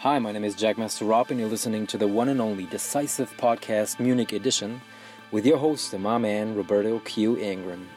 Hi, my name is Jackmaster Rob, and you're listening to the one and only Decisive Podcast Munich edition with your host, my man, Roberto Q. Ingram.